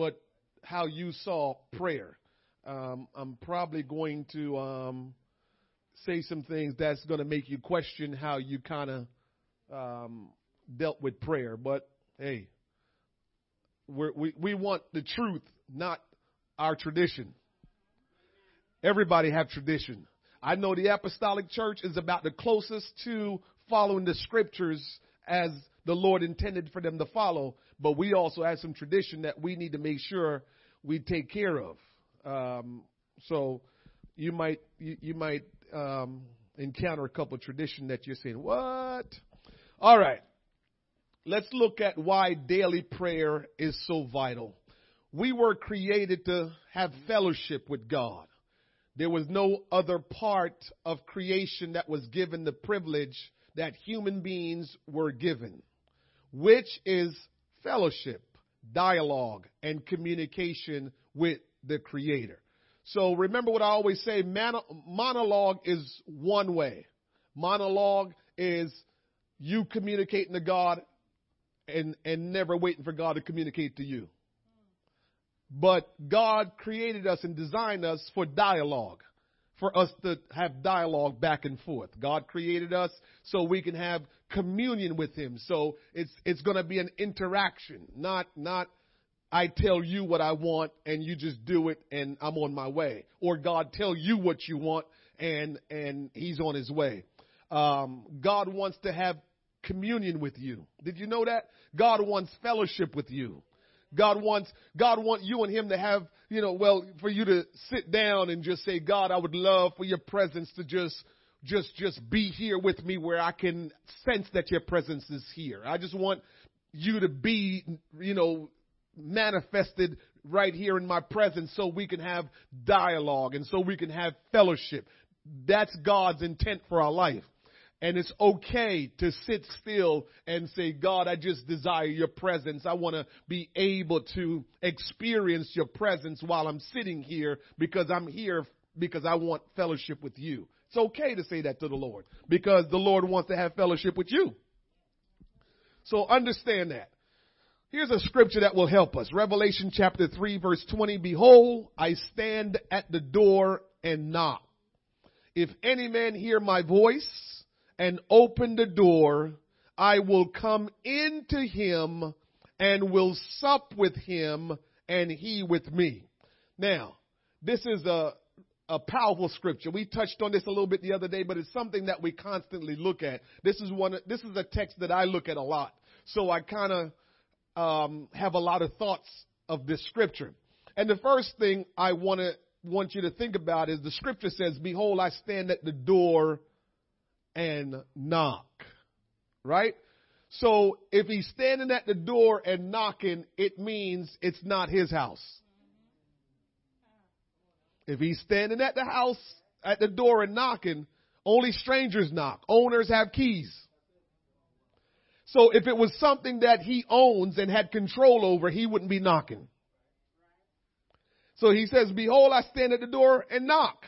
but how you saw prayer. Um, I'm probably going to um, say some things that's going to make you question how you kind of um, dealt with prayer. But hey, we we want the truth, not our tradition. Everybody have tradition. I know the apostolic church is about the closest to following the scriptures as the Lord intended for them to follow, but we also have some tradition that we need to make sure we take care of. Um, so you might you, you might um, encounter a couple of tradition that you're saying, "What?" All right, let's look at why daily prayer is so vital. We were created to have fellowship with God. There was no other part of creation that was given the privilege that human beings were given, which is fellowship, dialogue, and communication with the Creator. So remember what I always say monologue is one way. Monologue is you communicating to God and, and never waiting for God to communicate to you. But God created us and designed us for dialogue, for us to have dialogue back and forth. God created us so we can have communion with Him. So it's, it's going to be an interaction, not, not I tell you what I want and you just do it and I'm on my way. Or God tell you what you want and, and He's on His way. Um, God wants to have communion with you. Did you know that? God wants fellowship with you. God wants, God wants you and him to have, you know, well, for you to sit down and just say, God, I would love for your presence to just, just, just be here with me where I can sense that your presence is here. I just want you to be, you know, manifested right here in my presence so we can have dialogue and so we can have fellowship. That's God's intent for our life. And it's okay to sit still and say, God, I just desire your presence. I want to be able to experience your presence while I'm sitting here because I'm here because I want fellowship with you. It's okay to say that to the Lord because the Lord wants to have fellowship with you. So understand that. Here's a scripture that will help us. Revelation chapter 3 verse 20. Behold, I stand at the door and knock. If any man hear my voice and open the door, I will come into him and will sup with him and he with me. Now, this is a, a powerful scripture. We touched on this a little bit the other day, but it's something that we constantly look at. This is one, this is a text that I look at a lot. So I kind of, um, have a lot of thoughts of this scripture. And the first thing I want to, want you to think about is the scripture says, behold, I stand at the door and knock. Right? So if he's standing at the door and knocking, it means it's not his house. If he's standing at the house, at the door and knocking, only strangers knock. Owners have keys. So if it was something that he owns and had control over, he wouldn't be knocking. So he says, behold, I stand at the door and knock.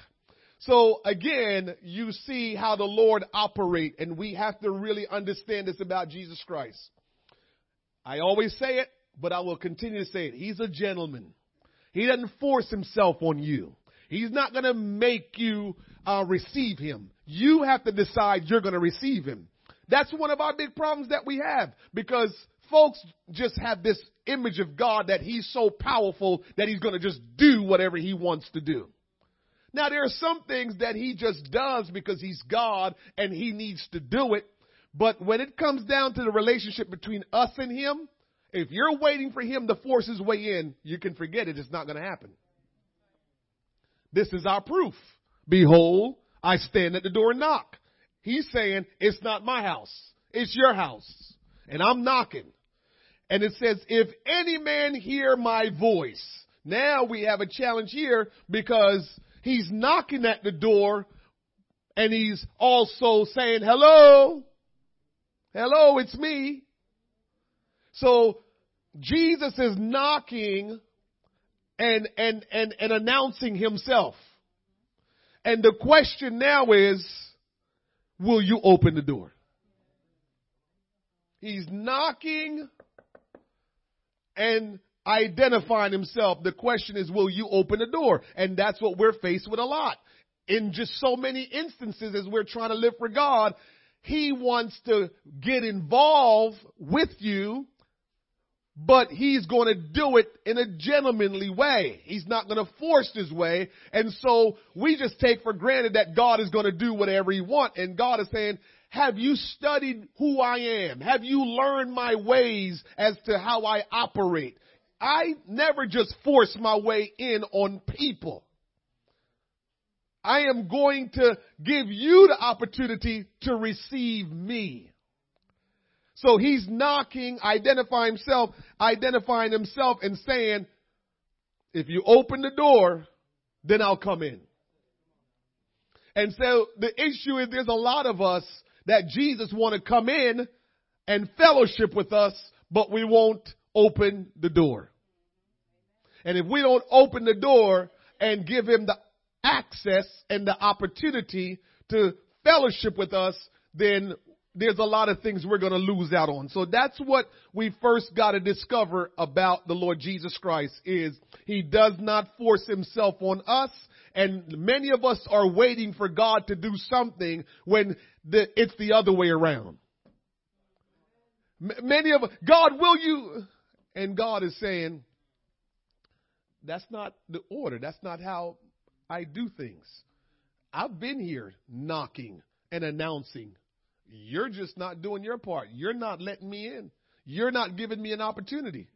So again, you see how the Lord operate and we have to really understand this about Jesus Christ. I always say it, but I will continue to say it. He's a gentleman. He doesn't force himself on you. He's not going to make you uh, receive him. You have to decide you're going to receive him. That's one of our big problems that we have because folks just have this image of God that he's so powerful that he's going to just do whatever he wants to do. Now there are some things that he just does because he's God and he needs to do it. But when it comes down to the relationship between us and him, if you're waiting for him to force his way in, you can forget it. It's not going to happen. This is our proof. Behold, I stand at the door and knock. He's saying, it's not my house. It's your house. And I'm knocking. And it says, if any man hear my voice. Now we have a challenge here because He's knocking at the door and he's also saying, hello, hello, it's me. So Jesus is knocking and, and, and, and announcing himself. And the question now is, will you open the door? He's knocking and identifying himself. The question is, will you open the door? And that's what we're faced with a lot. In just so many instances as we're trying to live for God, he wants to get involved with you, but he's going to do it in a gentlemanly way. He's not going to force his way. And so we just take for granted that God is going to do whatever he wants. And God is saying, have you studied who I am? Have you learned my ways as to how I operate? I never just force my way in on people. I am going to give you the opportunity to receive me. So he's knocking, identifying himself, identifying himself and saying, if you open the door, then I'll come in. And so the issue is there's a lot of us that Jesus want to come in and fellowship with us, but we won't open the door. And if we don't open the door and give him the access and the opportunity to fellowship with us, then there's a lot of things we're going to lose out on. So that's what we first got to discover about the Lord Jesus Christ is he does not force himself on us. And many of us are waiting for God to do something when the, it's the other way around. M- many of God, will you? And God is saying, that's not the order. That's not how I do things. I've been here knocking and announcing. You're just not doing your part. You're not letting me in. You're not giving me an opportunity.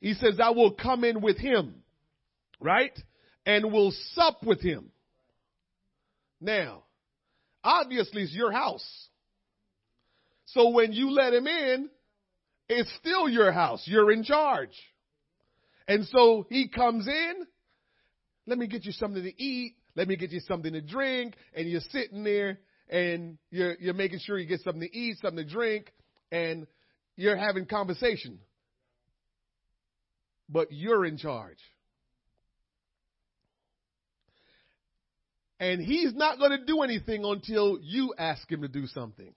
He says, I will come in with him, right? And will sup with him. Now, obviously it's your house. So when you let him in, it's still your house. You're in charge. And so he comes in, let me get you something to eat, let me get you something to drink, and you're sitting there and you're, you're making sure you get something to eat, something to drink, and you're having conversation. But you're in charge. And he's not going to do anything until you ask him to do something.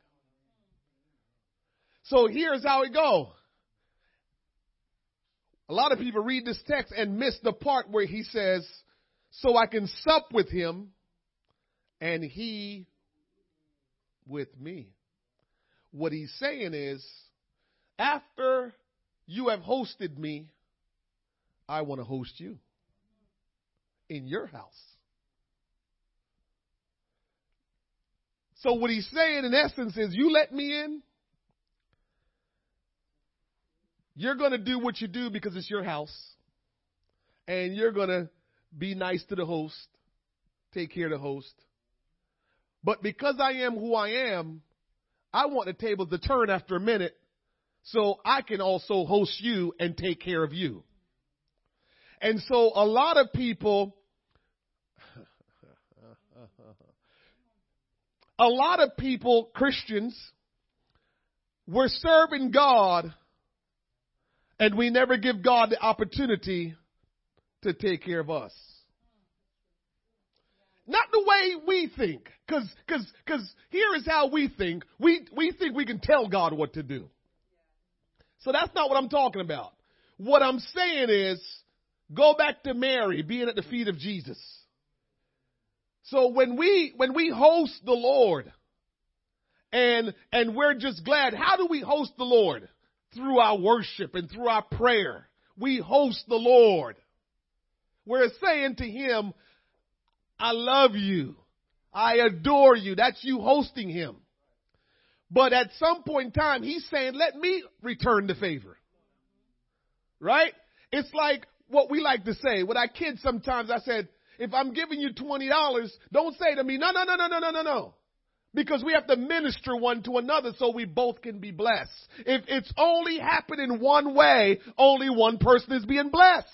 So here's how it goes. A lot of people read this text and miss the part where he says, so I can sup with him and he with me. What he's saying is, after you have hosted me, I want to host you in your house. So what he's saying in essence is, you let me in, You're going to do what you do because it's your house. And you're going to be nice to the host, take care of the host. But because I am who I am, I want the tables to turn after a minute so I can also host you and take care of you. And so a lot of people, a lot of people, Christians, were serving God and we never give God the opportunity to take care of us. Not the way we think. Cause, cause, cause here is how we think. We, we think we can tell God what to do. So that's not what I'm talking about. What I'm saying is, go back to Mary being at the feet of Jesus. So when we, when we host the Lord, and, and we're just glad, how do we host the Lord? Through our worship and through our prayer. We host the Lord. We're saying to Him, I love you. I adore you. That's you hosting Him. But at some point in time, He's saying, let me return the favor. Right? It's like what we like to say. With our kids sometimes, I said, if I'm giving you $20, don't say to me, no, no, no, no, no, no, no, no. Because we have to minister one to another so we both can be blessed. If it's only happening one way, only one person is being blessed.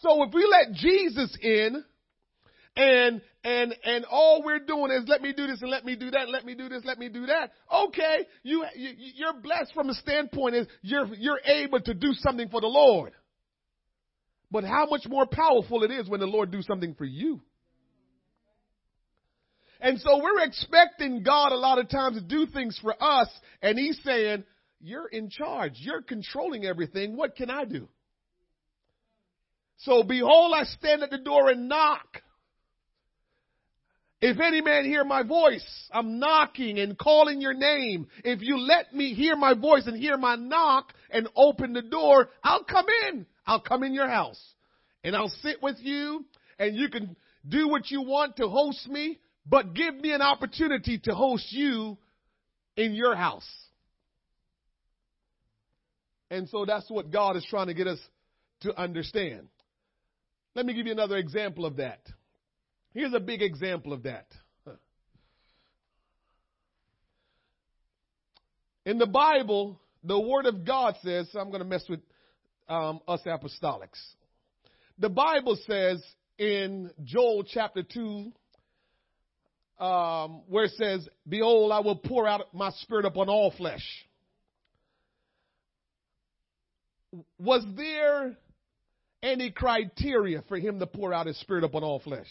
So if we let Jesus in, and and and all we're doing is let me do this and let me do that, let me do this, let me do that. Okay, you, you you're blessed from the standpoint is you're you're able to do something for the Lord. But how much more powerful it is when the Lord do something for you. And so we're expecting God a lot of times to do things for us, and He's saying, you're in charge. You're controlling everything. What can I do? So behold, I stand at the door and knock. If any man hear my voice, I'm knocking and calling your name. If you let me hear my voice and hear my knock and open the door, I'll come in. I'll come in your house and I'll sit with you and you can do what you want to host me, but give me an opportunity to host you in your house. And so that's what God is trying to get us to understand. Let me give you another example of that. Here's a big example of that. In the Bible, the Word of God says, I'm going to mess with um, us apostolics. The Bible says in Joel chapter 2, um, where it says, Behold, I will pour out my spirit upon all flesh. Was there any criteria for him to pour out his spirit upon all flesh?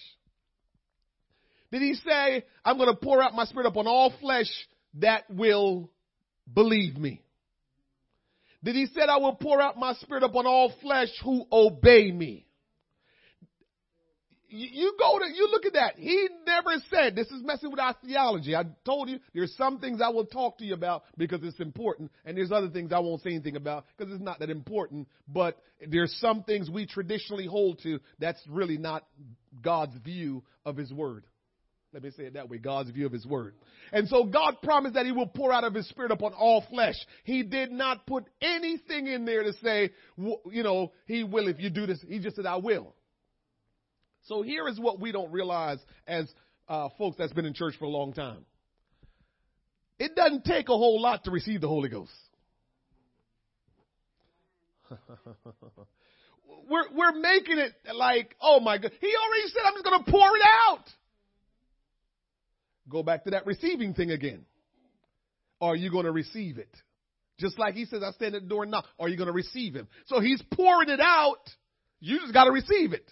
Did he say, I'm going to pour out my spirit upon all flesh that will believe me? Did he said, I will pour out my spirit upon all flesh who obey me? You go to, you look at that. He never said, this is messing with our theology. I told you there's some things I will talk to you about because it's important, and there's other things I won't say anything about because it's not that important, but there's some things we traditionally hold to that's really not God's view of His Word. Let me say it that way God's view of His Word. And so God promised that He will pour out of His Spirit upon all flesh. He did not put anything in there to say, you know, He will if you do this. He just said, I will. So here is what we don't realize as uh, folks that's been in church for a long time. It doesn't take a whole lot to receive the Holy Ghost. we're, we're making it like, oh my God, he already said I'm just going to pour it out. Go back to that receiving thing again. Are you going to receive it? Just like he says, I stand at the door and knock. Are you going to receive him? So he's pouring it out. You just got to receive it.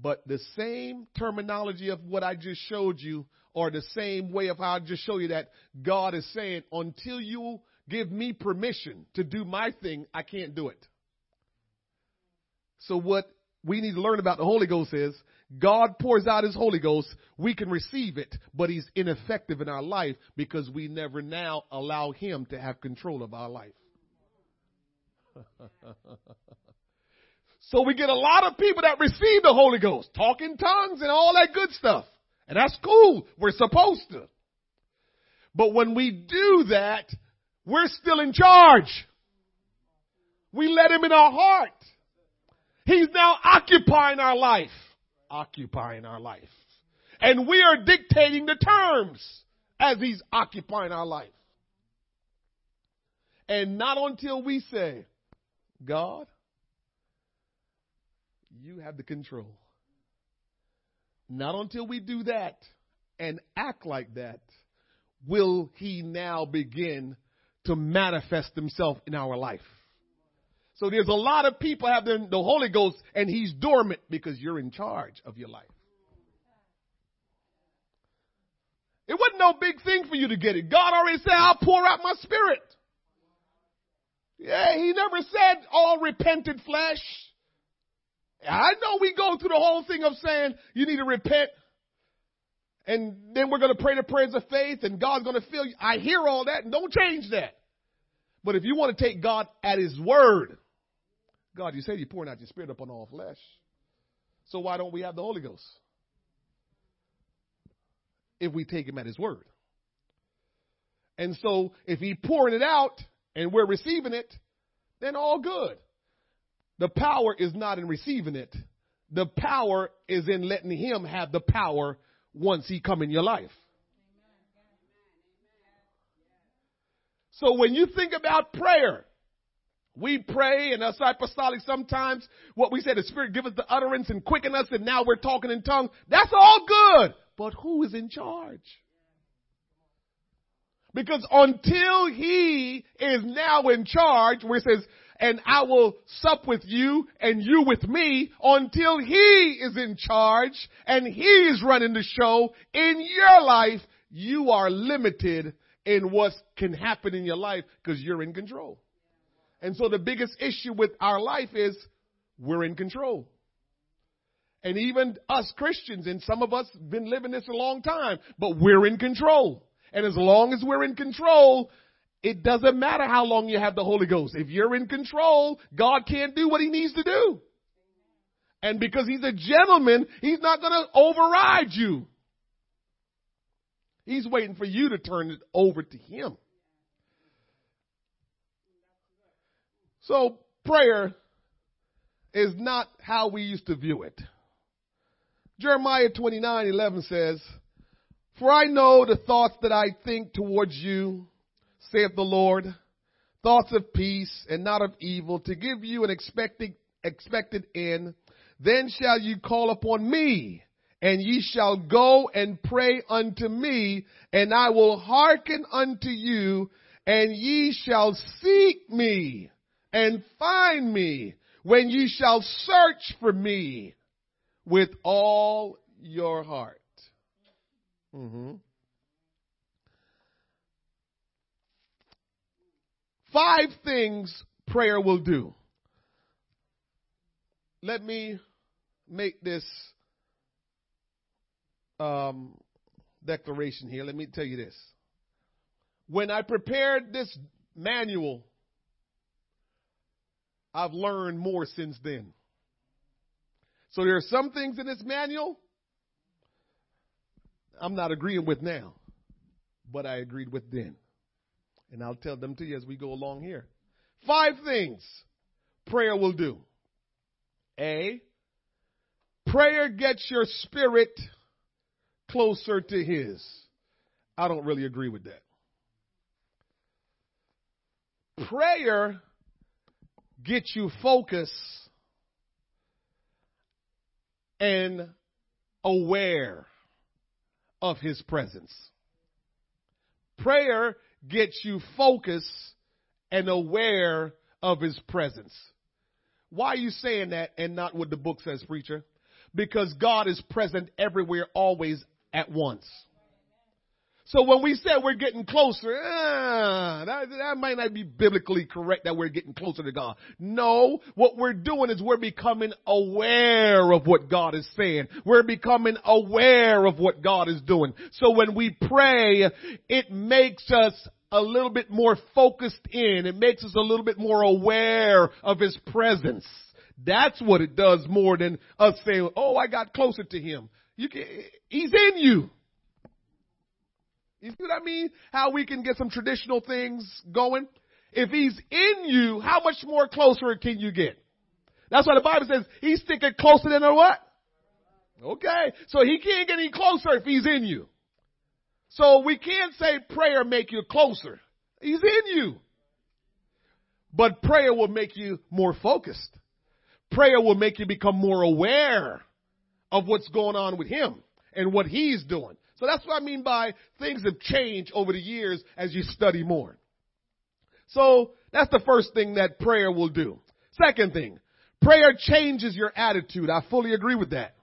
But the same terminology of what I just showed you, or the same way of how I just showed you that God is saying, until you give me permission to do my thing, I can't do it. So what we need to learn about the Holy Ghost is God pours out His Holy Ghost. We can receive it, but He's ineffective in our life because we never now allow Him to have control of our life. so we get a lot of people that receive the Holy Ghost, talking tongues and all that good stuff. And that's cool. We're supposed to. But when we do that, we're still in charge. We let Him in our heart. He's now occupying our life occupying our life. And we are dictating the terms as he's occupying our life. And not until we say, God, you have the control. Not until we do that and act like that will he now begin to manifest himself in our life. So there's a lot of people have the, the Holy Ghost and he's dormant because you're in charge of your life. It wasn't no big thing for you to get it. God already said, I'll pour out my spirit. Yeah, he never said all repented flesh. I know we go through the whole thing of saying you need to repent and then we're going to pray the prayers of faith and God's going to fill you. I hear all that and don't change that. But if you want to take God at His word, God, you said you're pouring out your spirit upon all flesh. So why don't we have the Holy Ghost? If we take him at his word. And so if he pouring it out and we're receiving it, then all good. The power is not in receiving it. The power is in letting him have the power once he come in your life. So when you think about prayer, we pray and us apostolic sometimes what we say the Spirit give us the utterance and quicken us and now we're talking in tongues. That's all good. But who is in charge? Because until he is now in charge, where it says, and I will sup with you and you with me until he is in charge and he is running the show in your life, you are limited in what can happen in your life because you're in control. And so the biggest issue with our life is we're in control. And even us Christians, and some of us been living this a long time, but we're in control. And as long as we're in control, it doesn't matter how long you have the Holy Ghost. If you're in control, God can't do what he needs to do. And because he's a gentleman, he's not going to override you. He's waiting for you to turn it over to him. So prayer is not how we used to view it. Jeremiah 29, 11 says, For I know the thoughts that I think towards you, saith the Lord, thoughts of peace and not of evil, to give you an expected, expected end. Then shall you call upon me, and ye shall go and pray unto me, and I will hearken unto you, and ye shall seek me and find me when ye shall search for me with all your heart. Mm-hmm. Five things prayer will do. Let me make this um, declaration here. Let me tell you this. When I prepared this manual, I've learned more since then. So there are some things in this manual I'm not agreeing with now, but I agreed with then. And I'll tell them to you as we go along here. Five things prayer will do. A, prayer gets your spirit closer to His. I don't really agree with that. Prayer gets you focused and aware of His presence. Prayer gets you focused and aware of His presence. Why are you saying that and not what the book says, preacher? Because God is present everywhere, always at once. So when we say we're getting closer, uh, that, that might not be biblically correct that we're getting closer to God. No, what we're doing is we're becoming aware of what God is saying. We're becoming aware of what God is doing. So when we pray, it makes us a little bit more focused in. It makes us a little bit more aware of His presence. That's what it does more than us saying, oh, I got closer to Him. You can, he's in you. You see what I mean? How we can get some traditional things going? If he's in you, how much more closer can you get? That's why the Bible says he's sticking closer than a what? Okay. So he can't get any closer if he's in you. So we can't say prayer make you closer. He's in you. But prayer will make you more focused. Prayer will make you become more aware of what's going on with him and what he's doing. So that's what I mean by things have changed over the years as you study more. So that's the first thing that prayer will do. Second thing, prayer changes your attitude. I fully agree with that.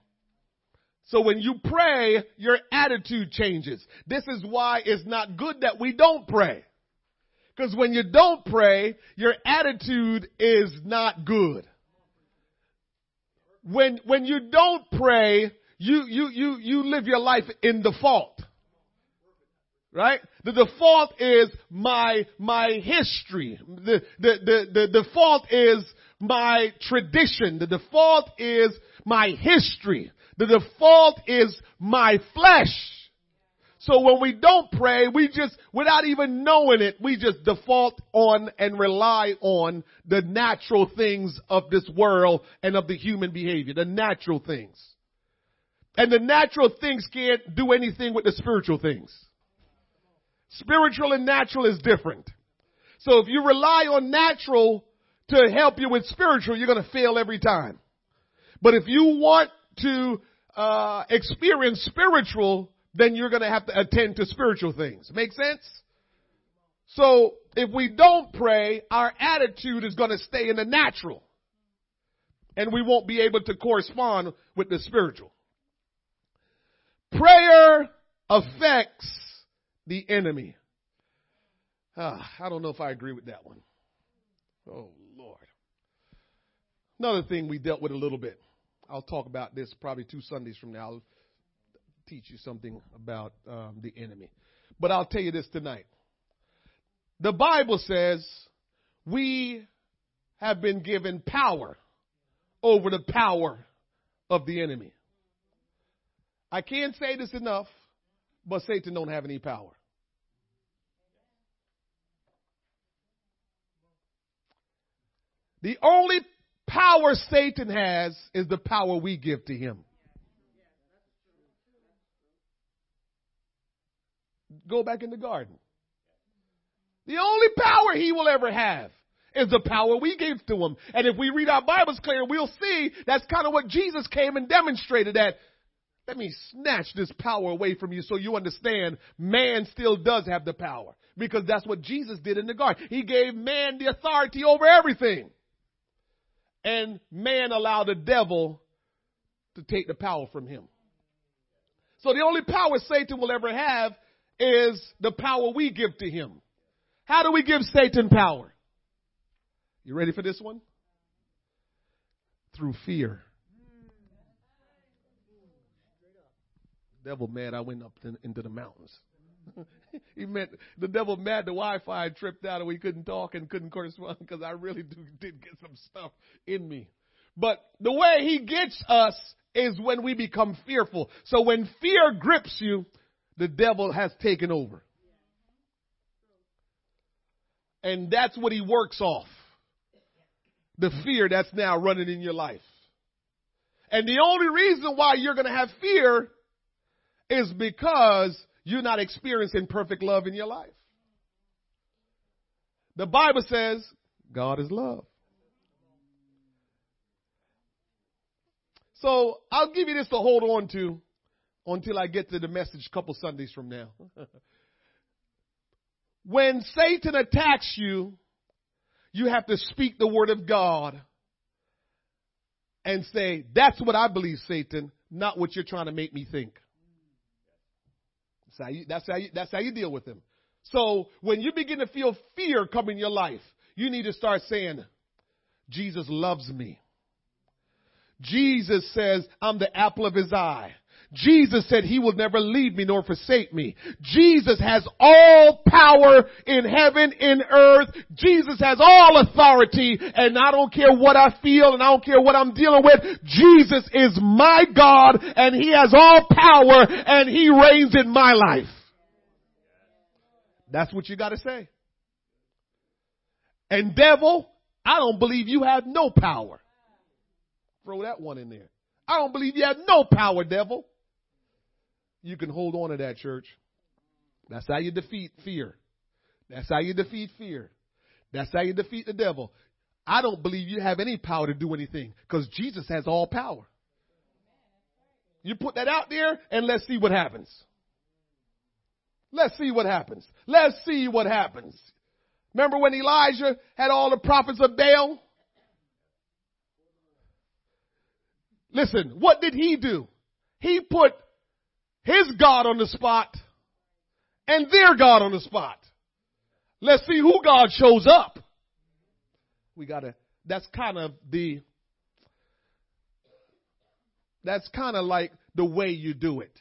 So when you pray, your attitude changes. This is why it's not good that we don't pray. Because when you don't pray, your attitude is not good. When, when you don't pray, you, you, you, you live your life in default. Right? The default is my, my history. The, the, the, the default is my tradition. The default is my history. The default is my flesh. So when we don't pray, we just, without even knowing it, we just default on and rely on the natural things of this world and of the human behavior, the natural things. And the natural things can't do anything with the spiritual things. Spiritual and natural is different. So if you rely on natural to help you with spiritual, you're going to fail every time. But if you want to uh, experience spiritual, then you're going to have to attend to spiritual things. Make sense? So if we don't pray, our attitude is going to stay in the natural. And we won't be able to correspond with the spiritual. Prayer affects the enemy. Ah, I don't know if I agree with that one. Oh, Lord. Another thing we dealt with a little bit. I'll talk about this probably two Sundays from now. I'll teach you something about um, the enemy. But I'll tell you this tonight. The Bible says we have been given power over the power of the enemy. I can't say this enough, but Satan don't have any power. The only power Satan has is the power we give to him. Go back in the garden. The only power he will ever have is the power we give to him. And if we read our Bibles clear, we'll see that's kind of what Jesus came and demonstrated that let me snatch this power away from you so you understand man still does have the power. Because that's what Jesus did in the garden. He gave man the authority over everything. And man allowed the devil to take the power from him. So the only power Satan will ever have is the power we give to him. How do we give Satan power? You ready for this one? Through fear. Devil mad I went up to, into the mountains. he meant the devil mad the Wi-Fi tripped out and we couldn't talk and couldn't correspond because I really do, did get some stuff in me. But the way he gets us is when we become fearful. So when fear grips you, the devil has taken over. And that's what he works off. The fear that's now running in your life. And the only reason why you're going to have fear is because you're not experiencing perfect love in your life. The Bible says God is love. So I'll give you this to hold on to until I get to the message a couple Sundays from now. when Satan attacks you, you have to speak the word of God and say, that's what I believe, Satan, not what you're trying to make me think. That's how you, that's how you, that's how you deal with them. So when you begin to feel fear come in your life, you need to start saying, Jesus loves me. Jesus says, I'm the apple of his eye. Jesus said he will never leave me nor forsake me. Jesus has all power in heaven, in earth. Jesus has all authority and I don't care what I feel and I don't care what I'm dealing with. Jesus is my God and he has all power and he reigns in my life. That's what you gotta say. And devil, I don't believe you have no power. Throw that one in there. I don't believe you have no power, devil you can hold on to that, church. That's how you defeat fear. That's how you defeat fear. That's how you defeat the devil. I don't believe you have any power to do anything because Jesus has all power. You put that out there and let's see what happens. Let's see what happens. Let's see what happens. Remember when Elijah had all the prophets of Baal? Listen, what did he do? He put his God on the spot and their God on the spot. Let's see who God shows up. We gotta, that's kind of the, that's kind of like the way you do it.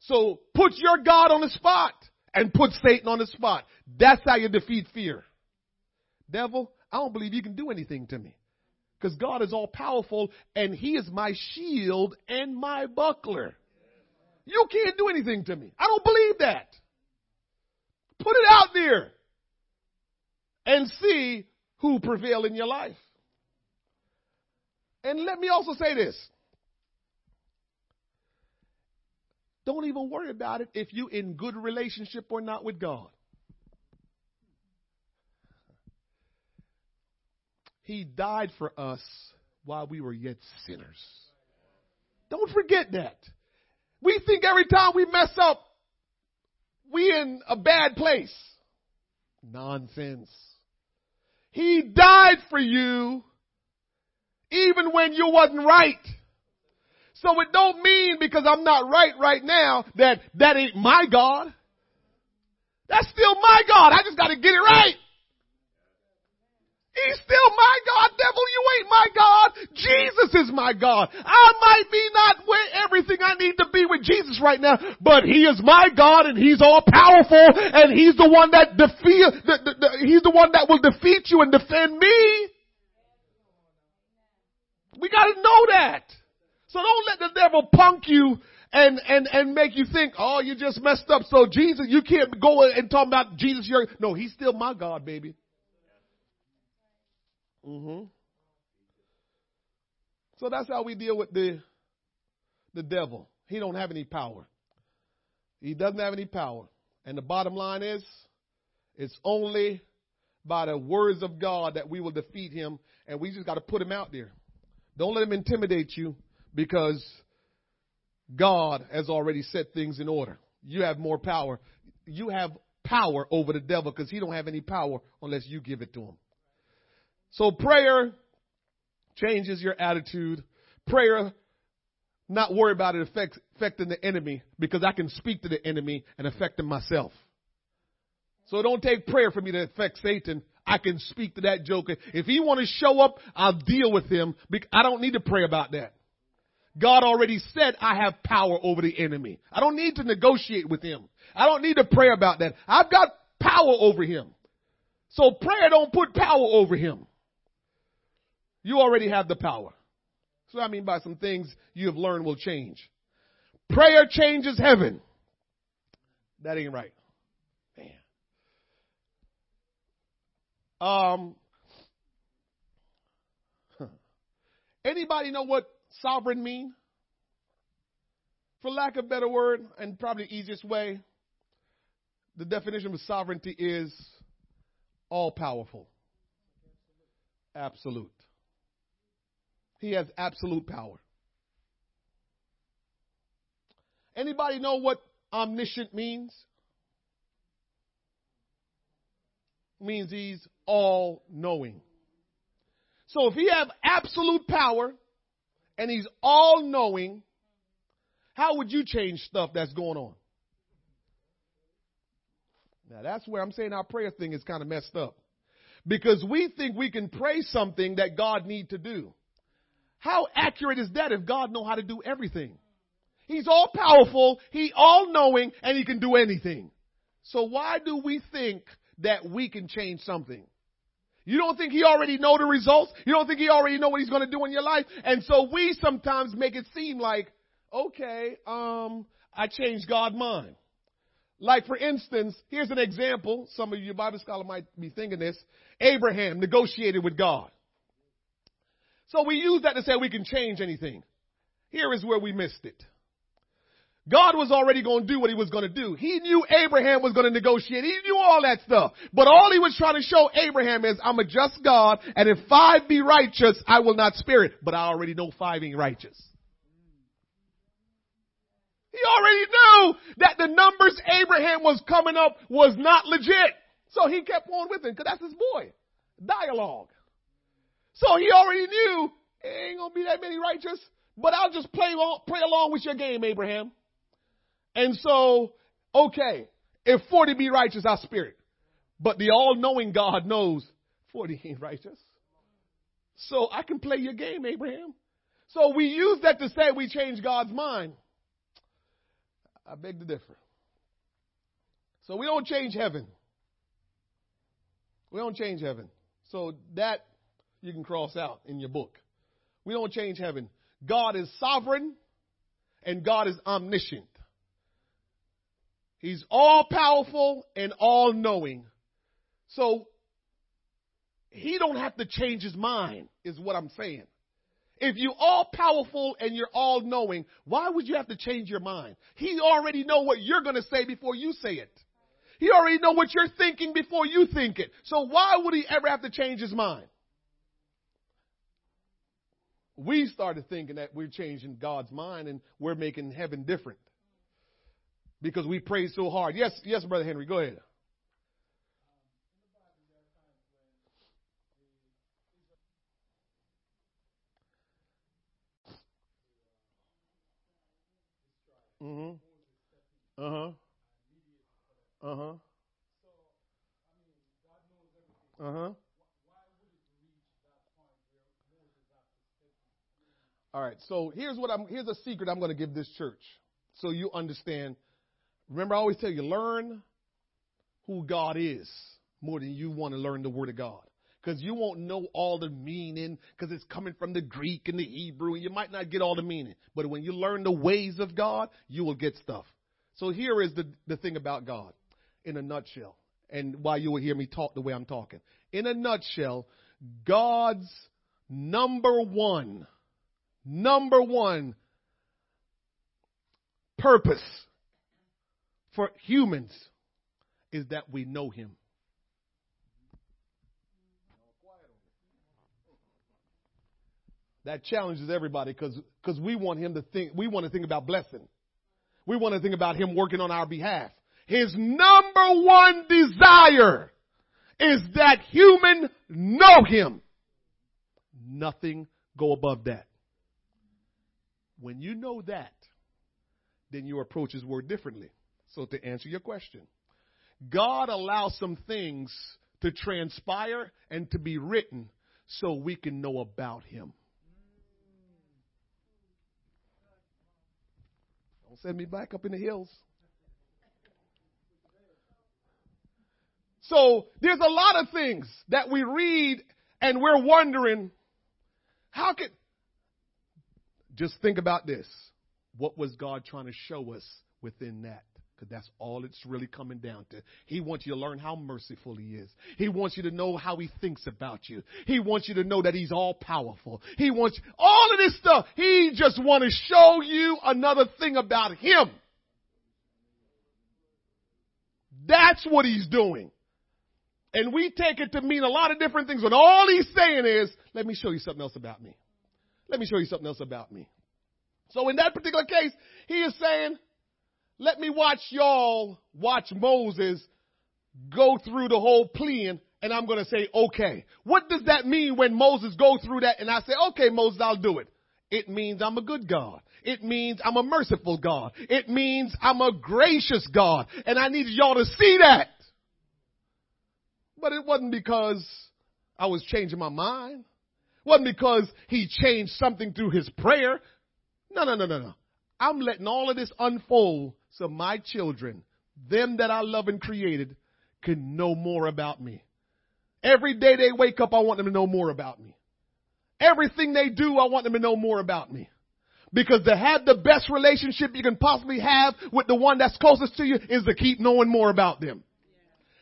So put your God on the spot and put Satan on the spot. That's how you defeat fear. Devil, I don't believe you can do anything to me. Because God is all powerful and He is my shield and my buckler. You can't do anything to me. I don't believe that. Put it out there and see who prevail in your life. And let me also say this. Don't even worry about it if you're in good relationship or not with God. He died for us while we were yet sinners. Don't forget that. We think every time we mess up, we in a bad place. Nonsense. He died for you even when you wasn't right. So it don't mean because I'm not right right now that that ain't my God. That's still my God. I just got to get it right. He's still my God. Devil, you ain't my God. Jesus is my God. I might be not where everything I need to be with Jesus right now, but He is my God and He's all powerful and He's the one that defeat, the, the, the, He's the one that will defeat you and defend me. We gotta know that. So don't let the devil punk you and, and, and make you think, oh, you just messed up. So Jesus, you can't go and talk about Jesus. You're, no, He's still my God, baby. Mm-hmm. So that's how we deal with the the devil. He don't have any power. He doesn't have any power. And the bottom line is, it's only by the words of God that we will defeat him, and we just got to put him out there. Don't let him intimidate you because God has already set things in order. You have more power. You have power over the devil because he don't have any power unless you give it to him. So prayer changes your attitude. Prayer, not worry about it affect, affecting the enemy because I can speak to the enemy and affect him myself. So don't take prayer for me to affect Satan. I can speak to that joker. If he want to show up, I'll deal with him. I don't need to pray about that. God already said I have power over the enemy. I don't need to negotiate with him. I don't need to pray about that. I've got power over him. So prayer don't put power over him. You already have the power. So I mean by some things you have learned will change. Prayer changes heaven. That ain't right. Man. Um, anybody know what sovereign mean? For lack of better word, and probably easiest way, the definition of sovereignty is all powerful. Absolute. He has absolute power. Anybody know what omniscient means? It means he's all knowing. So if he have absolute power and he's all knowing, how would you change stuff that's going on? Now that's where I'm saying our prayer thing is kind of messed up. Because we think we can pray something that God need to do. How accurate is that if God know how to do everything? He's all powerful, he all knowing, and he can do anything. So why do we think that we can change something? You don't think he already know the results? You don't think he already know what he's going to do in your life? And so we sometimes make it seem like, okay, um, I changed God's mind. Like for instance, here's an example. Some of you Bible scholars might be thinking this. Abraham negotiated with God. So we use that to say we can change anything. Here is where we missed it. God was already going to do what he was going to do. He knew Abraham was going to negotiate. He knew all that stuff. But all he was trying to show Abraham is, I'm a just God, and if five be righteous, I will not spare it. But I already know five ain't righteous. He already knew that the numbers Abraham was coming up was not legit. So he kept on with it, because that's his boy. Dialogue. So he already knew it ain't gonna be that many righteous, but I'll just play along, play along with your game, Abraham. And so, okay, if 40 be righteous, I'll spare. But the all-knowing God knows 40 ain't righteous. So I can play your game, Abraham. So we use that to say we change God's mind. I beg to differ. So we don't change heaven. We don't change heaven. So that you can cross out in your book. We don't change heaven. God is sovereign and God is omniscient. He's all powerful and all knowing. So he don't have to change his mind is what I'm saying. If you're all powerful and you're all knowing, why would you have to change your mind? He already know what you're going to say before you say it. He already know what you're thinking before you think it. So why would he ever have to change his mind? We started thinking that we're changing God's mind and we're making heaven different because we pray so hard. Yes, yes, Brother Henry, go ahead. Mm-hmm. Uh-huh. Uh-huh. Uh All right. So here's what I'm. Here's a secret I'm going to give this church, so you understand. Remember, I always tell you, learn who God is more than you want to learn the Word of God. Because you won't know all the meaning because it's coming from the Greek and the Hebrew, and you might not get all the meaning. But when you learn the ways of God, you will get stuff. So here is the, the thing about God in a nutshell, and why you will hear me talk the way I'm talking. In a nutshell, God's number one, number one purpose for humans is that we know Him. That challenges everybody because we want Him to think we want to think about blessing. We want to think about Him working on our behalf. His number one desire is that human know Him. Nothing go above that. When you know that, then you approach His word differently. So to answer your question, God allows some things to transpire and to be written so we can know about Him. Don't send me back up in the hills. So there's a lot of things that we read and we're wondering, how could, just think about this. What was God trying to show us within that? Because that's all it's really coming down to. He wants you to learn how merciful He is. He wants you to know how He thinks about you. He wants you to know that He's all powerful. He wants all of this stuff. He just want to show you another thing about Him. That's what He's doing. And we take it to mean a lot of different things when all He's saying is, let me show you something else about me. Let me show you something else about me. So in that particular case, He is saying, let me watch y'all watch Moses go through the whole plan and I'm going to say, okay. What does that mean when Moses go through that and I say, okay, Moses, I'll do it? It means I'm a good God. It means I'm a merciful God. It means I'm a gracious God. And I need y'all to see that. But it wasn't because I was changing my mind. Wasn't because he changed something through his prayer. No, no, no, no, no. I'm letting all of this unfold so my children, them that I love and created, can know more about me. Every day they wake up, I want them to know more about me. Everything they do, I want them to know more about me. Because to have the best relationship you can possibly have with the one that's closest to you is to keep knowing more about them.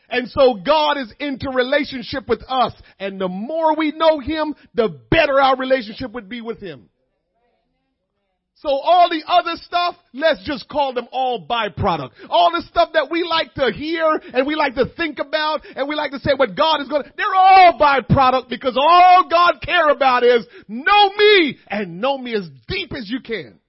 And so God is into relationship with us. And the more we know Him, the better our relationship would be with Him. So all the other stuff, let's just call them all byproduct. All the stuff that we like to hear and we like to think about and we like to say what God is going to, they're all byproduct because all God care about is know me and know me as deep as you can.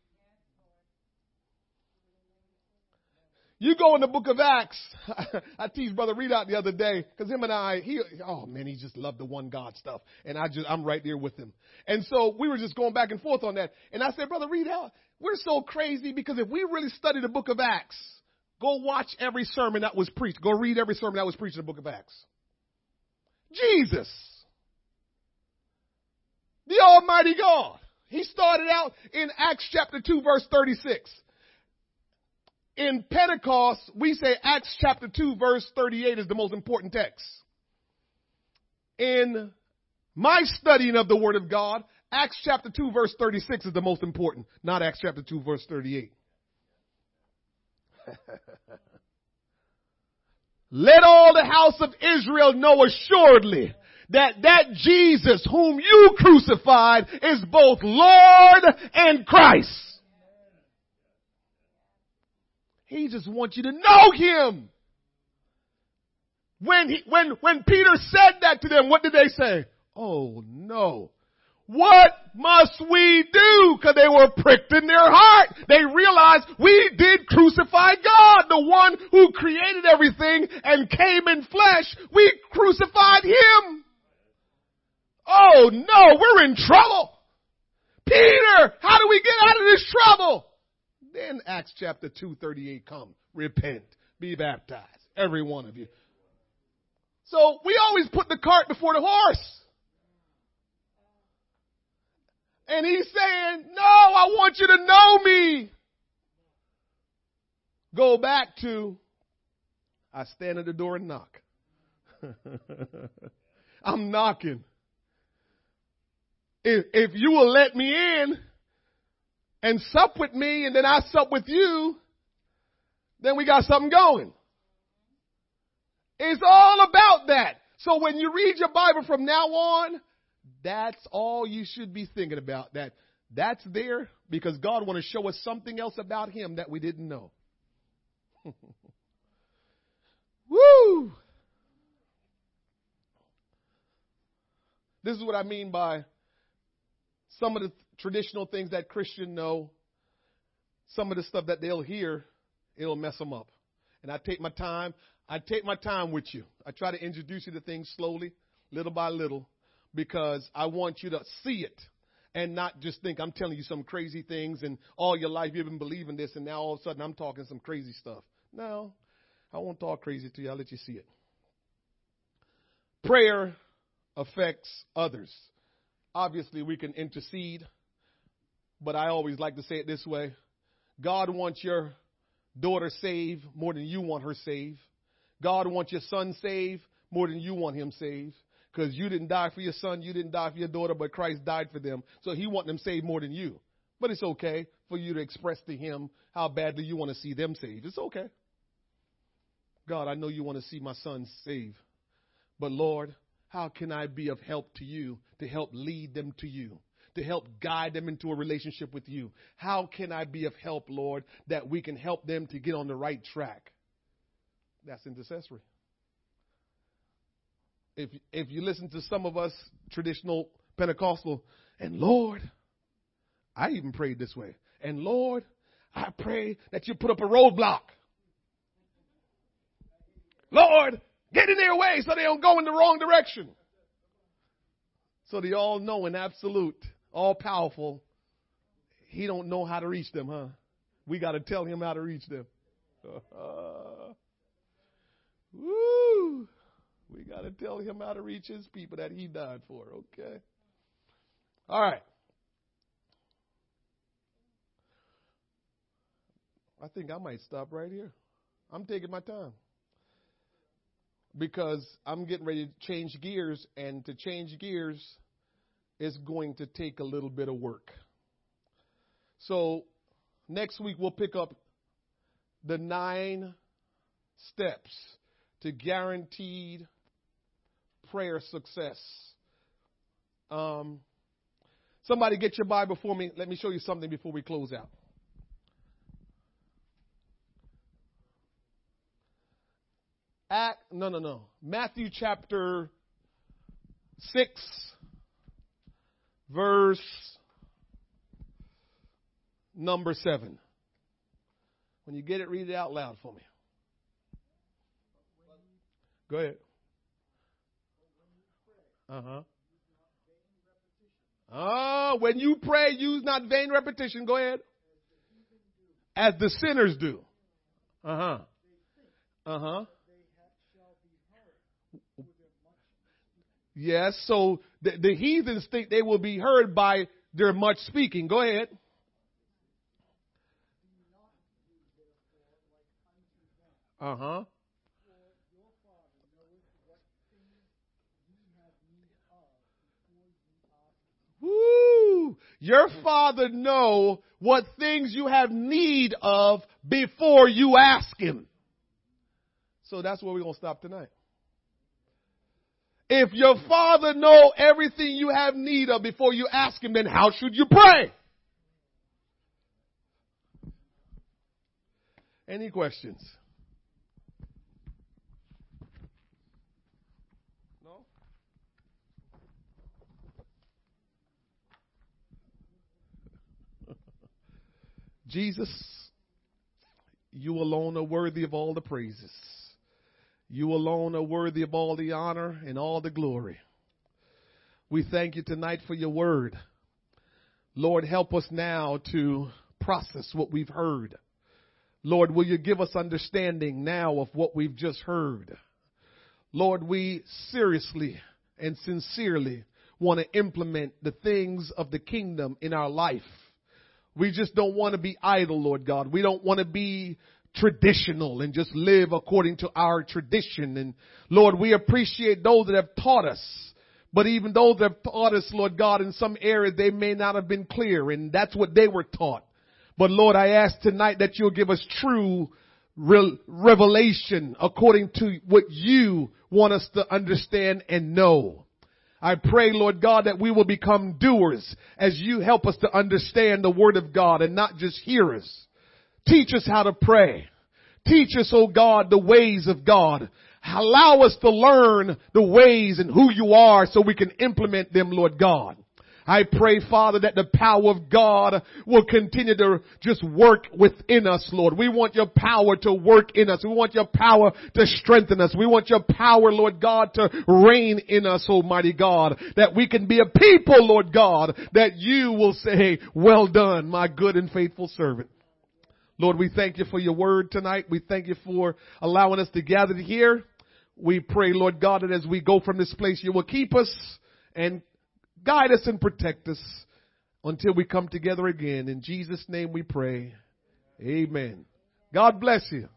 You go in the book of Acts. I teased Brother Reed out the other day because him and I, he, oh man, he just loved the one God stuff. And I just, I'm right there with him. And so we were just going back and forth on that. And I said, Brother Reed, we're so crazy because if we really study the book of Acts, go watch every sermon that was preached. Go read every sermon that was preached in the book of Acts. Jesus. The Almighty God. He started out in Acts chapter 2 verse 36 in Pentecost, we say Acts chapter 2 verse 38 is the most important text. In my studying of the Word of God, Acts chapter 2 verse 36 is the most important, not Acts chapter 2 verse 38. Let all the house of Israel know assuredly that that Jesus whom you crucified is both Lord and Christ. He just wants you to know him. When he, when, when Peter said that to them, what did they say? Oh no. What must we do? Cause they were pricked in their heart. They realized we did crucify God, the one who created everything and came in flesh. We crucified him. Oh no, we're in trouble. Peter, how do we get out of this trouble? Then Acts chapter 2, 38 come. Repent. Be baptized. Every one of you. So we always put the cart before the horse. And he's saying, no, I want you to know me. Go back to, I stand at the door and knock. I'm knocking. If, if you will let me in and sup with me and then I sup with you, then we got something going. It's all about that. So when you read your Bible from now on, that's all you should be thinking about. That that's there because God want to show us something else about him that we didn't know. Woo! This is what I mean by some of the traditional things that Christians know, some of the stuff that they'll hear, it'll mess them up. And I take my time. I take my time with you. I try to introduce you to things slowly, little by little, because I want you to see it and not just think I'm telling you some crazy things and all your life you've been believing this and now all of a sudden I'm talking some crazy stuff. No, I won't talk crazy to you. I'll let you see it. Prayer affects others. Obviously, we can intercede, but I always like to say it this way God wants your daughter saved more than you want her saved. God wants your son saved more than you want him saved. Because you didn't die for your son, you didn't die for your daughter, but Christ died for them. So he wants them saved more than you. But it's okay for you to express to him how badly you want to see them saved. It's okay. God, I know you want to see my son saved. But Lord, how can I be of help to you to help lead them to you? To help guide them into a relationship with you. How can I be of help, Lord, that we can help them to get on the right track? That's intercessory. If if you listen to some of us traditional Pentecostal, and Lord, I even prayed this way. And Lord, I pray that you put up a roadblock. Lord, get in their way so they don't go in the wrong direction. So the all knowing, absolute, all powerful, he don't know how to reach them, huh? We got to tell him how to reach them. Woo! We got to tell him how to reach his people that he died for, okay? All right. I think I might stop right here. I'm taking my time because I'm getting ready to change gears, and to change gears is going to take a little bit of work. So, next week we'll pick up the nine steps to guaranteed prayer success. Um, somebody get your Bible for me. Let me show you something before we close out. Act, no, no, no. Matthew chapter 6, verse number 7. When you get it, read it out loud for me. Go ahead. Uh huh. Ah, when you pray, use not vain repetition. Go ahead. As the sinners do. Uh huh. Uh huh. Yes, so the, the heathens think they will be heard by their much speaking. Go ahead. Uh huh. Woo! Your father know what things you have need of before you ask him. So that's where we're going to stop tonight. If your father know everything you have need of before you ask him, then how should you pray? Any questions? No? Jesus, you alone are worthy of all the praises. You alone are worthy of all the honor and all the glory. We thank you tonight for your word. Lord, help us now to process what we've heard. Lord, will you give us understanding now of what we've just heard? Lord, we seriously and sincerely want to implement the things of the kingdom in our life. We just don't want to be idle, Lord God. We don't want to be traditional and just live according to our tradition. And Lord, we appreciate those that have taught us. But even those that have taught us, Lord God, in some areas they may not have been clear and that's what they were taught. But Lord, I ask tonight that you'll give us true revelation according to what you want us to understand and know. I pray, Lord God, that we will become doers as you help us to understand the word of God and not just hearers. Teach us how to pray. Teach us, oh God, the ways of God. Allow us to learn the ways and who you are so we can implement them, Lord God. I pray, Father, that the power of God will continue to just work within us, Lord. We want your power to work in us. We want your power to strengthen us. We want your power, Lord God, to reign in us, Almighty God, that we can be a people, Lord God, that you will say, well done, my good and faithful servant. Lord, we thank you for your word tonight. We thank you for allowing us to gather here. We pray, Lord God, that as we go from this place, you will keep us and guide us and protect us until we come together again. In Jesus' name we pray. Amen. God bless you.